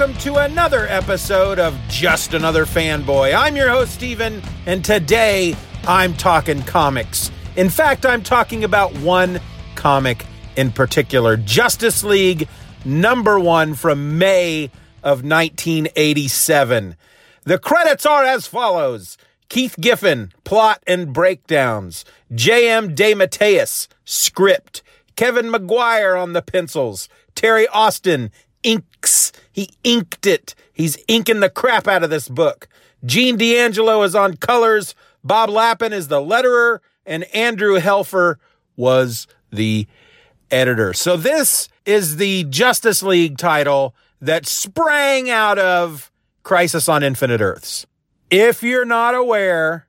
Welcome to another episode of Just Another Fanboy. I'm your host, Steven, and today I'm talking comics. In fact, I'm talking about one comic in particular Justice League number one from May of 1987. The credits are as follows Keith Giffen, plot and breakdowns, J.M. DeMatteis, script, Kevin Maguire on the pencils, Terry Austin, inks. He inked it. He's inking the crap out of this book. Gene D'Angelo is on colors. Bob Lappan is the letterer, and Andrew Helfer was the editor. So this is the Justice League title that sprang out of Crisis on Infinite Earths. If you're not aware,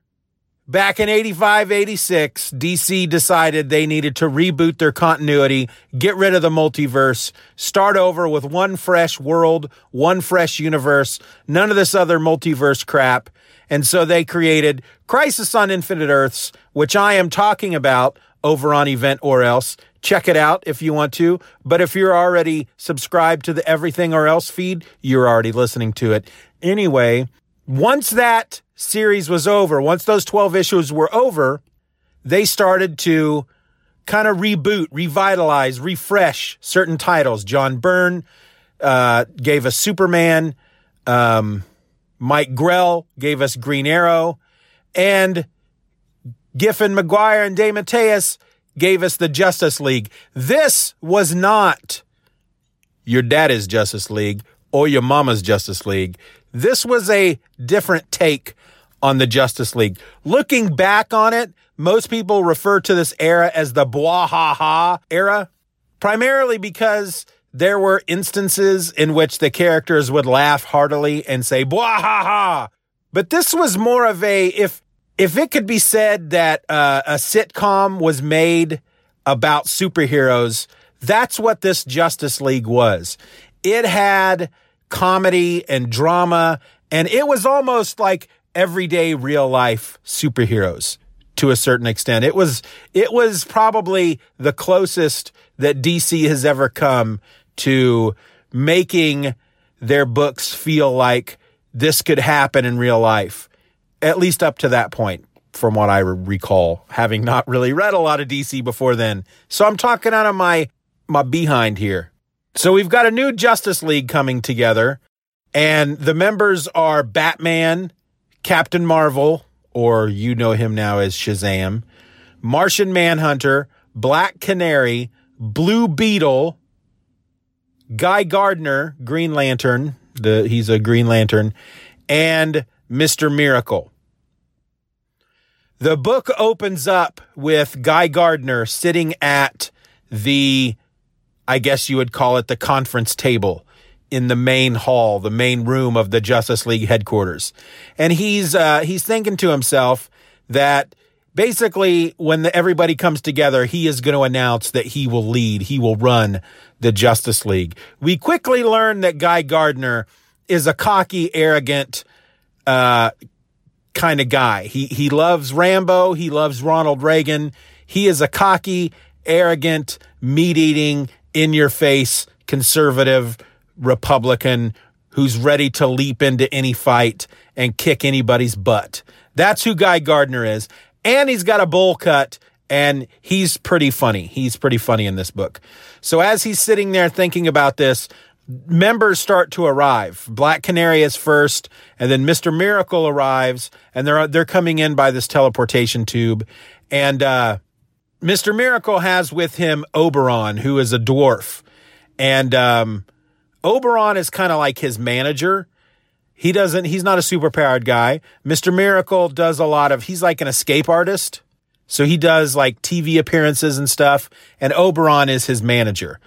Back in 85, 86, DC decided they needed to reboot their continuity, get rid of the multiverse, start over with one fresh world, one fresh universe, none of this other multiverse crap. And so they created Crisis on Infinite Earths, which I am talking about over on Event or Else. Check it out if you want to. But if you're already subscribed to the Everything or Else feed, you're already listening to it. Anyway, once that series was over, once those 12 issues were over, they started to kind of reboot, revitalize, refresh certain titles. John Byrne uh, gave us Superman. Um, Mike Grell gave us Green Arrow. And Giffen, Maguire, and DeMatteis gave us the Justice League. This was not your daddy's Justice League or your mama's Justice League. This was a different take on the Justice League. Looking back on it, most people refer to this era as the blah ha ha era, primarily because there were instances in which the characters would laugh heartily and say blah ha ha. But this was more of a if if it could be said that uh, a sitcom was made about superheroes, that's what this Justice League was. It had comedy and drama, and it was almost like everyday real life superheroes to a certain extent. It was it was probably the closest that DC has ever come to making their books feel like this could happen in real life. At least up to that point from what I recall, having not really read a lot of DC before then. So I'm talking out of my my behind here. So we've got a new Justice League coming together and the members are Batman, Captain Marvel, or you know him now as Shazam, Martian Manhunter, Black Canary, Blue Beetle, Guy Gardner, Green Lantern, the he's a Green Lantern, and Mr. Miracle. The book opens up with Guy Gardner sitting at the I guess you would call it the conference table in the main hall, the main room of the Justice League headquarters. And he's uh, he's thinking to himself that basically when the, everybody comes together, he is going to announce that he will lead, he will run the Justice League. We quickly learn that Guy Gardner is a cocky, arrogant uh, kind of guy. He he loves Rambo, he loves Ronald Reagan. He is a cocky, arrogant, meat-eating, in-your-face conservative Republican who's ready to leap into any fight and kick anybody's butt. That's who Guy Gardner is. And he's got a bowl cut and he's pretty funny. He's pretty funny in this book. So as he's sitting there thinking about this, members start to arrive. Black Canary is first, and then Mr. Miracle arrives, and they're they're coming in by this teleportation tube. And uh, Mr. Miracle has with him Oberon, who is a dwarf. And um, Oberon is kind of like his manager. He doesn't, he's not a super powered guy. Mr. Miracle does a lot of, he's like an escape artist. So he does like TV appearances and stuff. And Oberon is his manager.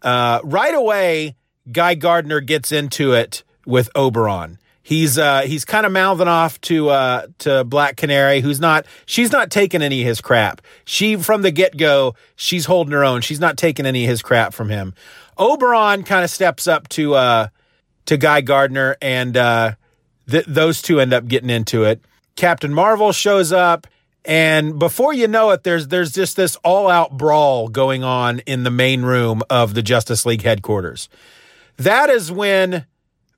Uh, right away, Guy Gardner gets into it with Oberon. He's uh, he's kind of mouthing off to uh, to Black Canary, who's not she's not taking any of his crap. She from the get go, she's holding her own. She's not taking any of his crap from him. Oberon kind of steps up to uh, to Guy Gardner, and uh, th- those two end up getting into it. Captain Marvel shows up, and before you know it, there's there's just this all out brawl going on in the main room of the Justice League headquarters. That is when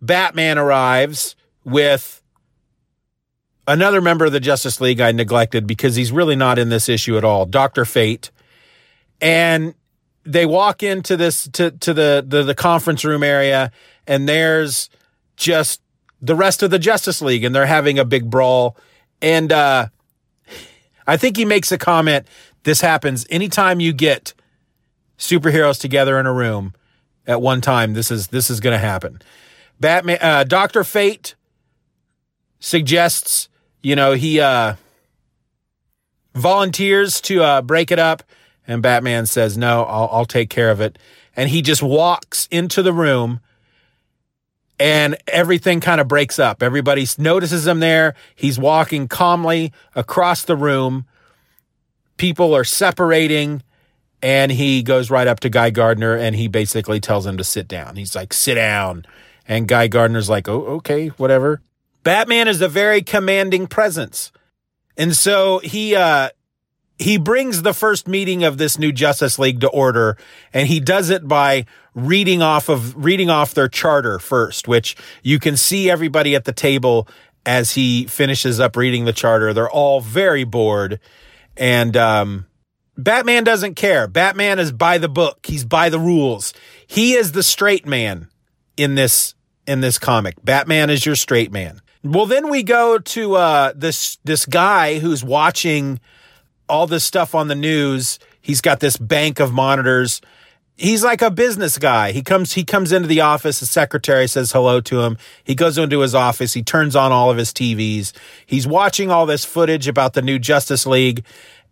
Batman arrives with another member of the Justice League I neglected because he's really not in this issue at all, Doctor Fate, and they walk into this to to the, the the conference room area and there's just the rest of the Justice League and they're having a big brawl and uh I think he makes a comment this happens anytime you get superheroes together in a room at one time this is this is going to happen. Batman uh Dr. Fate suggests, you know, he uh volunteers to uh break it up and Batman says, No, I'll, I'll take care of it. And he just walks into the room and everything kind of breaks up. Everybody notices him there. He's walking calmly across the room. People are separating and he goes right up to Guy Gardner and he basically tells him to sit down. He's like, sit down. And Guy Gardner's like, oh, okay, whatever. Batman is a very commanding presence. And so he, uh, he brings the first meeting of this new Justice League to order, and he does it by reading off of reading off their charter first, which you can see everybody at the table as he finishes up reading the charter. They're all very bored, and um, Batman doesn't care. Batman is by the book. He's by the rules. He is the straight man in this in this comic. Batman is your straight man. Well, then we go to uh, this this guy who's watching all this stuff on the news. He's got this bank of monitors. He's like a business guy. He comes he comes into the office, the secretary says hello to him. He goes into his office, he turns on all of his TVs. He's watching all this footage about the new Justice League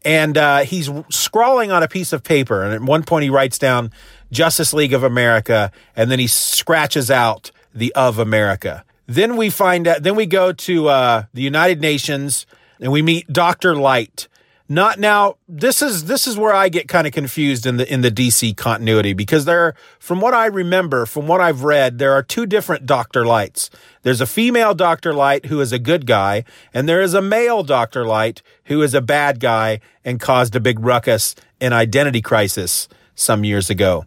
and uh, he's scrawling on a piece of paper and at one point he writes down Justice League of America and then he scratches out the of America. Then we find out then we go to uh, the United Nations and we meet Dr. Light not now. This is this is where I get kind of confused in the in the DC continuity because there, from what I remember, from what I've read, there are two different Doctor Lights. There's a female Doctor Light who is a good guy, and there is a male Doctor Light who is a bad guy and caused a big ruckus and Identity Crisis some years ago.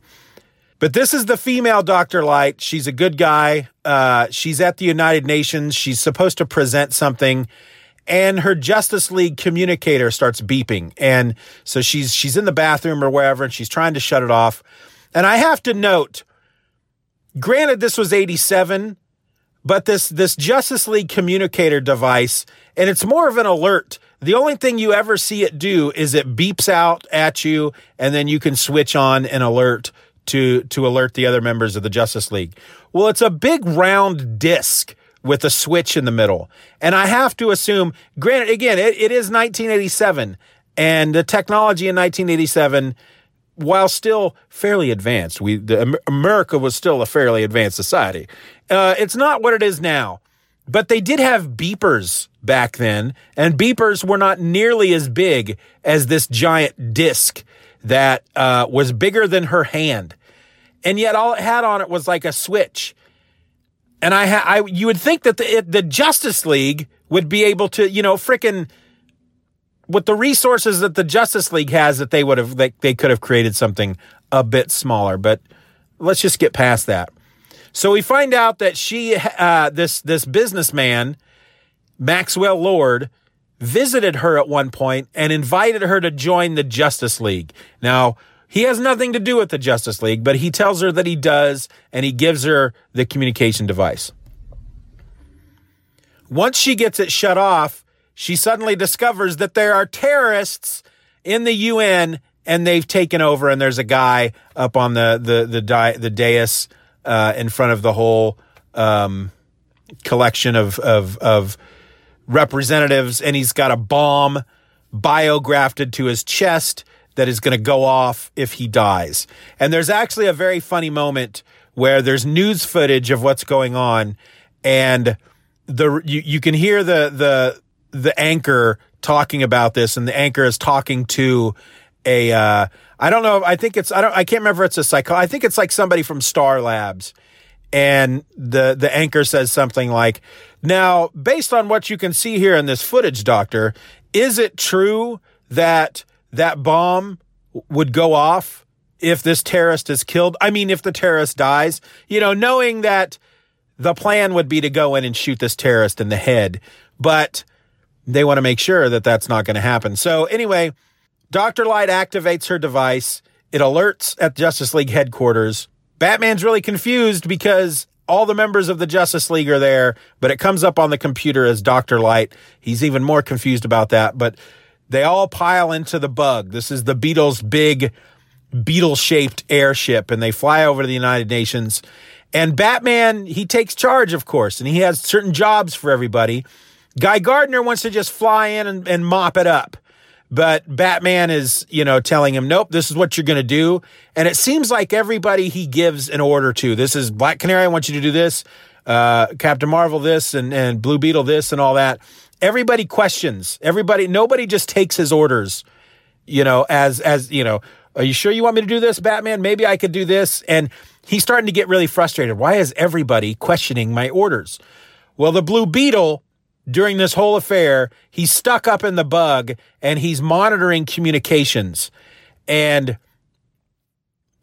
But this is the female Dr. Light. She's a good guy. Uh, she's at the United Nations. She's supposed to present something and her Justice League communicator starts beeping. And so she's she's in the bathroom or wherever and she's trying to shut it off. And I have to note, granted this was 87, but this this Justice League communicator device, and it's more of an alert. The only thing you ever see it do is it beeps out at you, and then you can switch on an alert to to alert the other members of the Justice League. Well, it's a big round disc with a switch in the middle, and I have to assume. Granted, again, it, it is 1987, and the technology in 1987 while still fairly advanced, we the, America was still a fairly advanced society. Uh, it's not what it is now, but they did have beepers back then, and beepers were not nearly as big as this giant disc that uh, was bigger than her hand, and yet all it had on it was like a switch. And I, ha- I you would think that the it, the Justice League would be able to, you know, fricking with the resources that the Justice League has, that they would have they, they could have created something a bit smaller. But let's just get past that. So we find out that she, uh, this this businessman, Maxwell Lord, visited her at one point and invited her to join the Justice League. Now he has nothing to do with the Justice League, but he tells her that he does, and he gives her the communication device. Once she gets it shut off, she suddenly discovers that there are terrorists in the UN and they've taken over and there's a guy up on the the the, the dais uh, in front of the whole um, collection of, of of representatives and he's got a bomb biografted to his chest that is going to go off if he dies. And there's actually a very funny moment where there's news footage of what's going on and the you, you can hear the the the anchor talking about this, and the anchor is talking to a uh, I don't know. I think it's I don't I can't remember. It's a psycho. I think it's like somebody from Star Labs, and the the anchor says something like, "Now, based on what you can see here in this footage, Doctor, is it true that that bomb would go off if this terrorist is killed? I mean, if the terrorist dies, you know, knowing that." The plan would be to go in and shoot this terrorist in the head, but they want to make sure that that's not going to happen. So, anyway, Dr. Light activates her device. It alerts at Justice League headquarters. Batman's really confused because all the members of the Justice League are there, but it comes up on the computer as Dr. Light. He's even more confused about that, but they all pile into the bug. This is the Beetle's big beetle shaped airship, and they fly over to the United Nations. And Batman, he takes charge, of course, and he has certain jobs for everybody. Guy Gardner wants to just fly in and, and mop it up. But Batman is, you know, telling him, nope, this is what you're going to do. And it seems like everybody he gives an order to, this is Black Canary, I want you to do this, uh, Captain Marvel this, and, and Blue Beetle this, and all that. Everybody questions. Everybody, nobody just takes his orders, you know, as, as, you know, are you sure you want me to do this, Batman? Maybe I could do this. And he's starting to get really frustrated. Why is everybody questioning my orders? Well, the Blue Beetle during this whole affair, he's stuck up in the bug and he's monitoring communications. And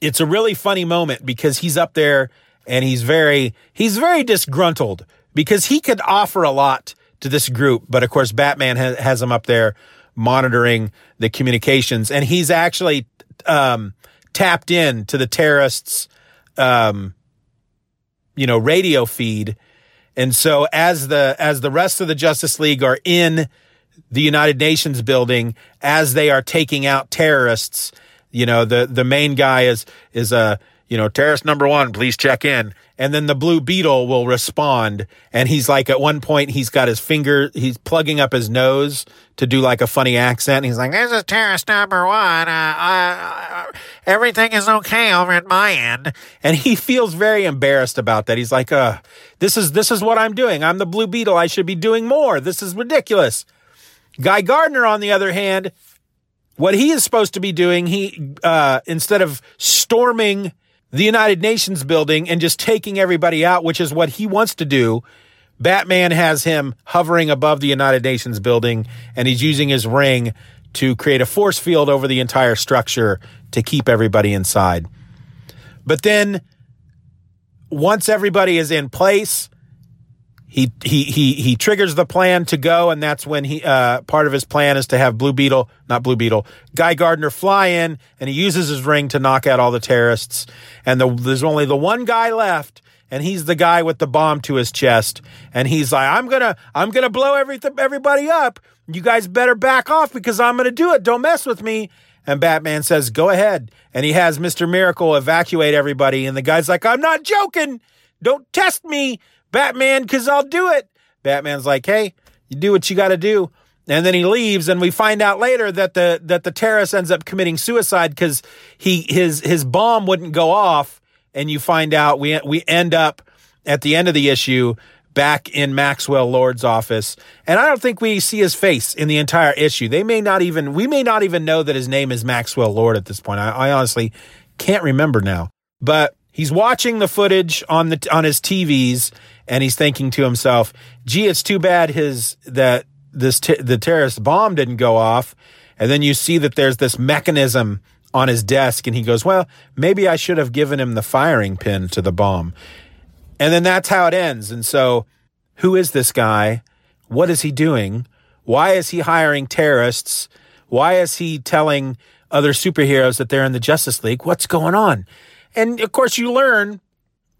it's a really funny moment because he's up there and he's very he's very disgruntled because he could offer a lot to this group, but of course Batman has, has him up there monitoring the communications, and he's actually um, tapped in to the terrorists, um, you know, radio feed and so as the as the rest of the Justice League are in the United Nations building as they are taking out terrorists, you know, the the main guy is is a you know, terrorist number one, please check in. And then the blue beetle will respond. And he's like, at one point, he's got his finger, he's plugging up his nose to do like a funny accent. He's like, this is terrorist number one. Uh, everything is okay over at my end. And he feels very embarrassed about that. He's like, uh, this is, this is what I'm doing. I'm the blue beetle. I should be doing more. This is ridiculous. Guy Gardner, on the other hand, what he is supposed to be doing, he, uh, instead of storming the United Nations building and just taking everybody out, which is what he wants to do. Batman has him hovering above the United Nations building and he's using his ring to create a force field over the entire structure to keep everybody inside. But then once everybody is in place, he he he he triggers the plan to go, and that's when he uh, part of his plan is to have Blue Beetle, not Blue Beetle, Guy Gardner fly in, and he uses his ring to knock out all the terrorists. And the, there's only the one guy left, and he's the guy with the bomb to his chest. And he's like i'm gonna i'm gonna blow everything everybody up. You guys better back off because i'm gonna do it. Don't mess with me. And batman says go ahead. And he has mr miracle evacuate everybody and the guy's like i'm not joking. Don't test me batman because i'll do it. Batman's like hey you do what you gotta do. And then he leaves and we find out later that the that the terrorist ends up committing suicide because he his his bomb wouldn't go off. And you find out we we end up at the end of the issue back in Maxwell Lord's office. And I don't think we see his face in the entire issue. They may not even we may not even know that his name is Maxwell Lord at this point. I, I honestly can't remember now. But he's watching the footage on the on his TVs and he's thinking to himself gee it's too bad his that this t- the terrorist bomb didn't go off. And then you see that there's this mechanism on his desk and he goes well maybe i should have given him the firing pin to the bomb. And then that's how it ends. And so who is this guy? What is he doing? Why is he hiring terrorists? Why is he telling other superheroes that they're in the justice league? What's going on? And of course you learn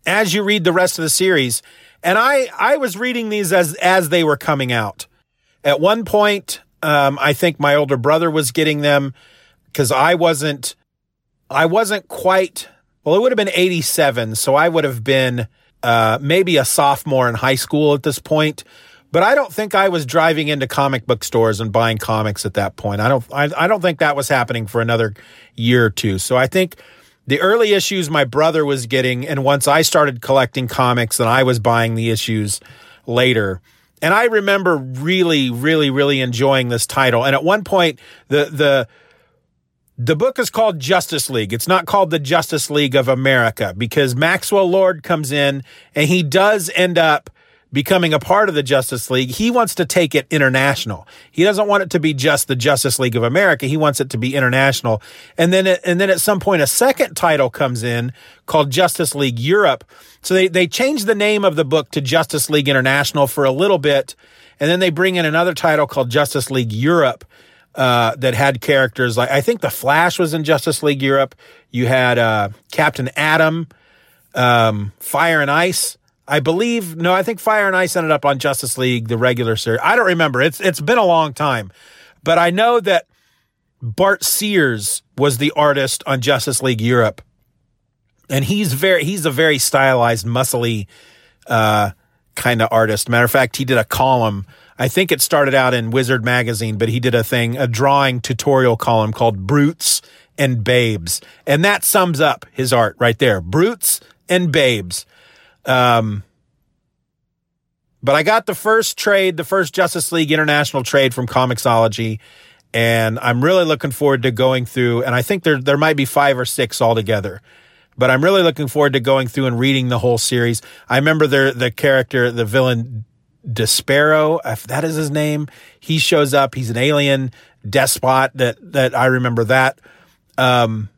as you read the rest of the series and i i was reading these as as they were coming out at one point, um, I think my older brother was getting them because I wasn't, I wasn't quite, well, it would have been 87. So I would have been uh, maybe a sophomore in high school at this point. But I don't think I was driving into comic book stores and buying comics at that point. I don't, I, I don't think that was happening for another year or two. So I think the early issues my brother was getting, and once I started collecting comics, and I was buying the issues later and I remember really, really, really enjoying this title. And at one point, the the the book is called Justice League. It's not called the Justice League of America because Maxwell Lord comes in and he does end up becoming a part of the Justice League, he wants to take it international. He doesn't want it to be just the Justice League of America. He wants it to be international. And then, and then at some point, a second title comes in called Justice League Europe. So they, they changed the name of the book to Justice League International for a little bit. And then they bring in another title called Justice League Europe. Uh, that had characters like I think the Flash was in Justice League Europe. You had uh, Captain Atom, um, Fire and Ice, I believe no, I think Fire and Ice ended up on Justice League, the regular series. I don't remember. It's it's been a long time, but I know that Bart Sears was the artist on Justice League Europe, and he's very he's a very stylized, muscly uh, kind of artist. Matter of fact, he did a column. I think it started out in Wizard magazine, but he did a thing, a drawing tutorial column called Brutes and Babes, and that sums up his art right there. Brutes and Babes. Um, but I got the first trade, the first Justice League International trade from Comixology, and I'm really looking forward to going through. And I think there there might be five or six altogether, but I'm really looking forward to going through and reading the whole series. I remember the the character, the villain Despero, if that is his name. He shows up. He's an alien despot. That that I remember that. Um,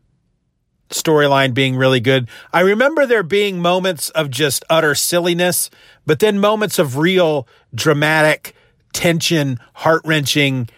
storyline being really good. I remember there being moments of just utter silliness, but then moments of real dramatic tension, heart wrenching,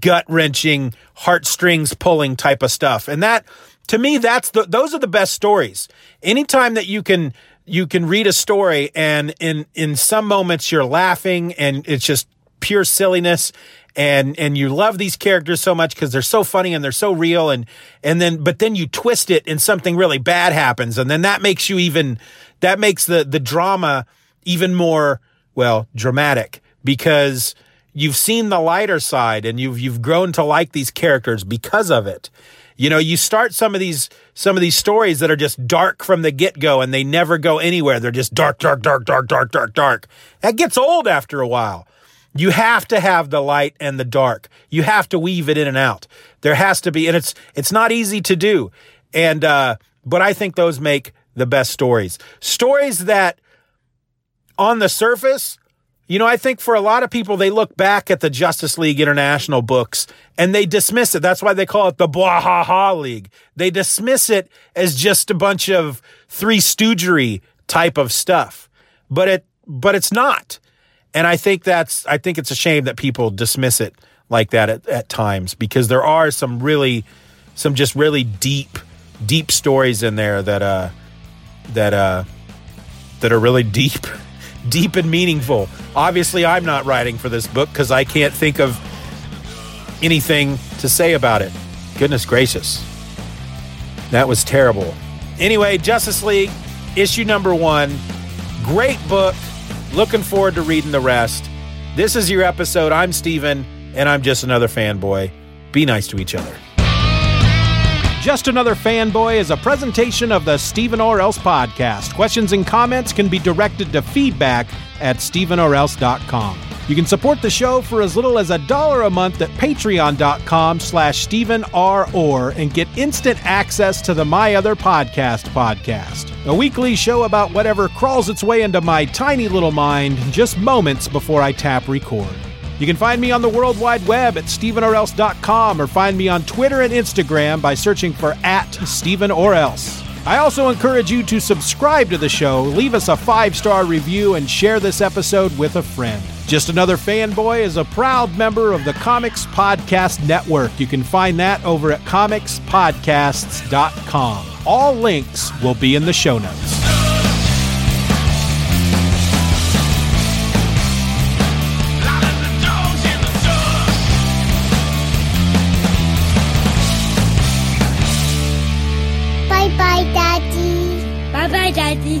gut wrenching, heartstrings pulling type of stuff. And that, to me, that's the, those are the best stories. Anytime that you can, you can read a story and in, in some moments you're laughing and it's just pure silliness and and you love these characters so much because they're so funny and they're so real and and then but then you twist it and something really bad happens and then that makes you even that makes the the drama even more well dramatic because you've seen the lighter side and you've you've grown to like these characters because of it. You know you start some of these some of these stories that are just dark from the get-go and they never go anywhere. They're just dark dark dark dark dark dark dark. That gets old after a while you have to have the light and the dark. You have to weave it in and out. There has to be, and it's it's not easy to do. And uh, but I think those make the best stories. Stories that on the surface, you know, I think for a lot of people, they look back at the Justice League International books and they dismiss it. That's why they call it the Blah Ha Ha League. They dismiss it as just a bunch of three stoogery type of stuff. But it but it's not. And I think that's I think it's a shame that people dismiss it like that at, at times because there are some really some just really deep deep stories in there that uh that uh that are really deep, deep and meaningful. Obviously, I'm not writing for this book because I can't think of anything to say about it. Goodness gracious. That was terrible. Anyway, Justice League, issue number one. Great book. Looking forward to reading the rest. This is your episode. I'm Steven, and I'm just another fanboy. Be nice to each other. Just Another Fanboy is a presentation of the Stephen or Else podcast. Questions and comments can be directed to feedback at stephenorelse.com. You can support the show for as little as a dollar a month at patreon.com slash Stephen R. Orr and get instant access to the My Other Podcast podcast, a weekly show about whatever crawls its way into my tiny little mind just moments before I tap record. You can find me on the World Wide Web at StephenOrElse.com or find me on Twitter and Instagram by searching for at Stephen or Else. I also encourage you to subscribe to the show, leave us a five star review, and share this episode with a friend. Just Another Fanboy is a proud member of the Comics Podcast Network. You can find that over at comicspodcasts.com. All links will be in the show notes. Bye bye, Daddy. Bye bye, Daddy.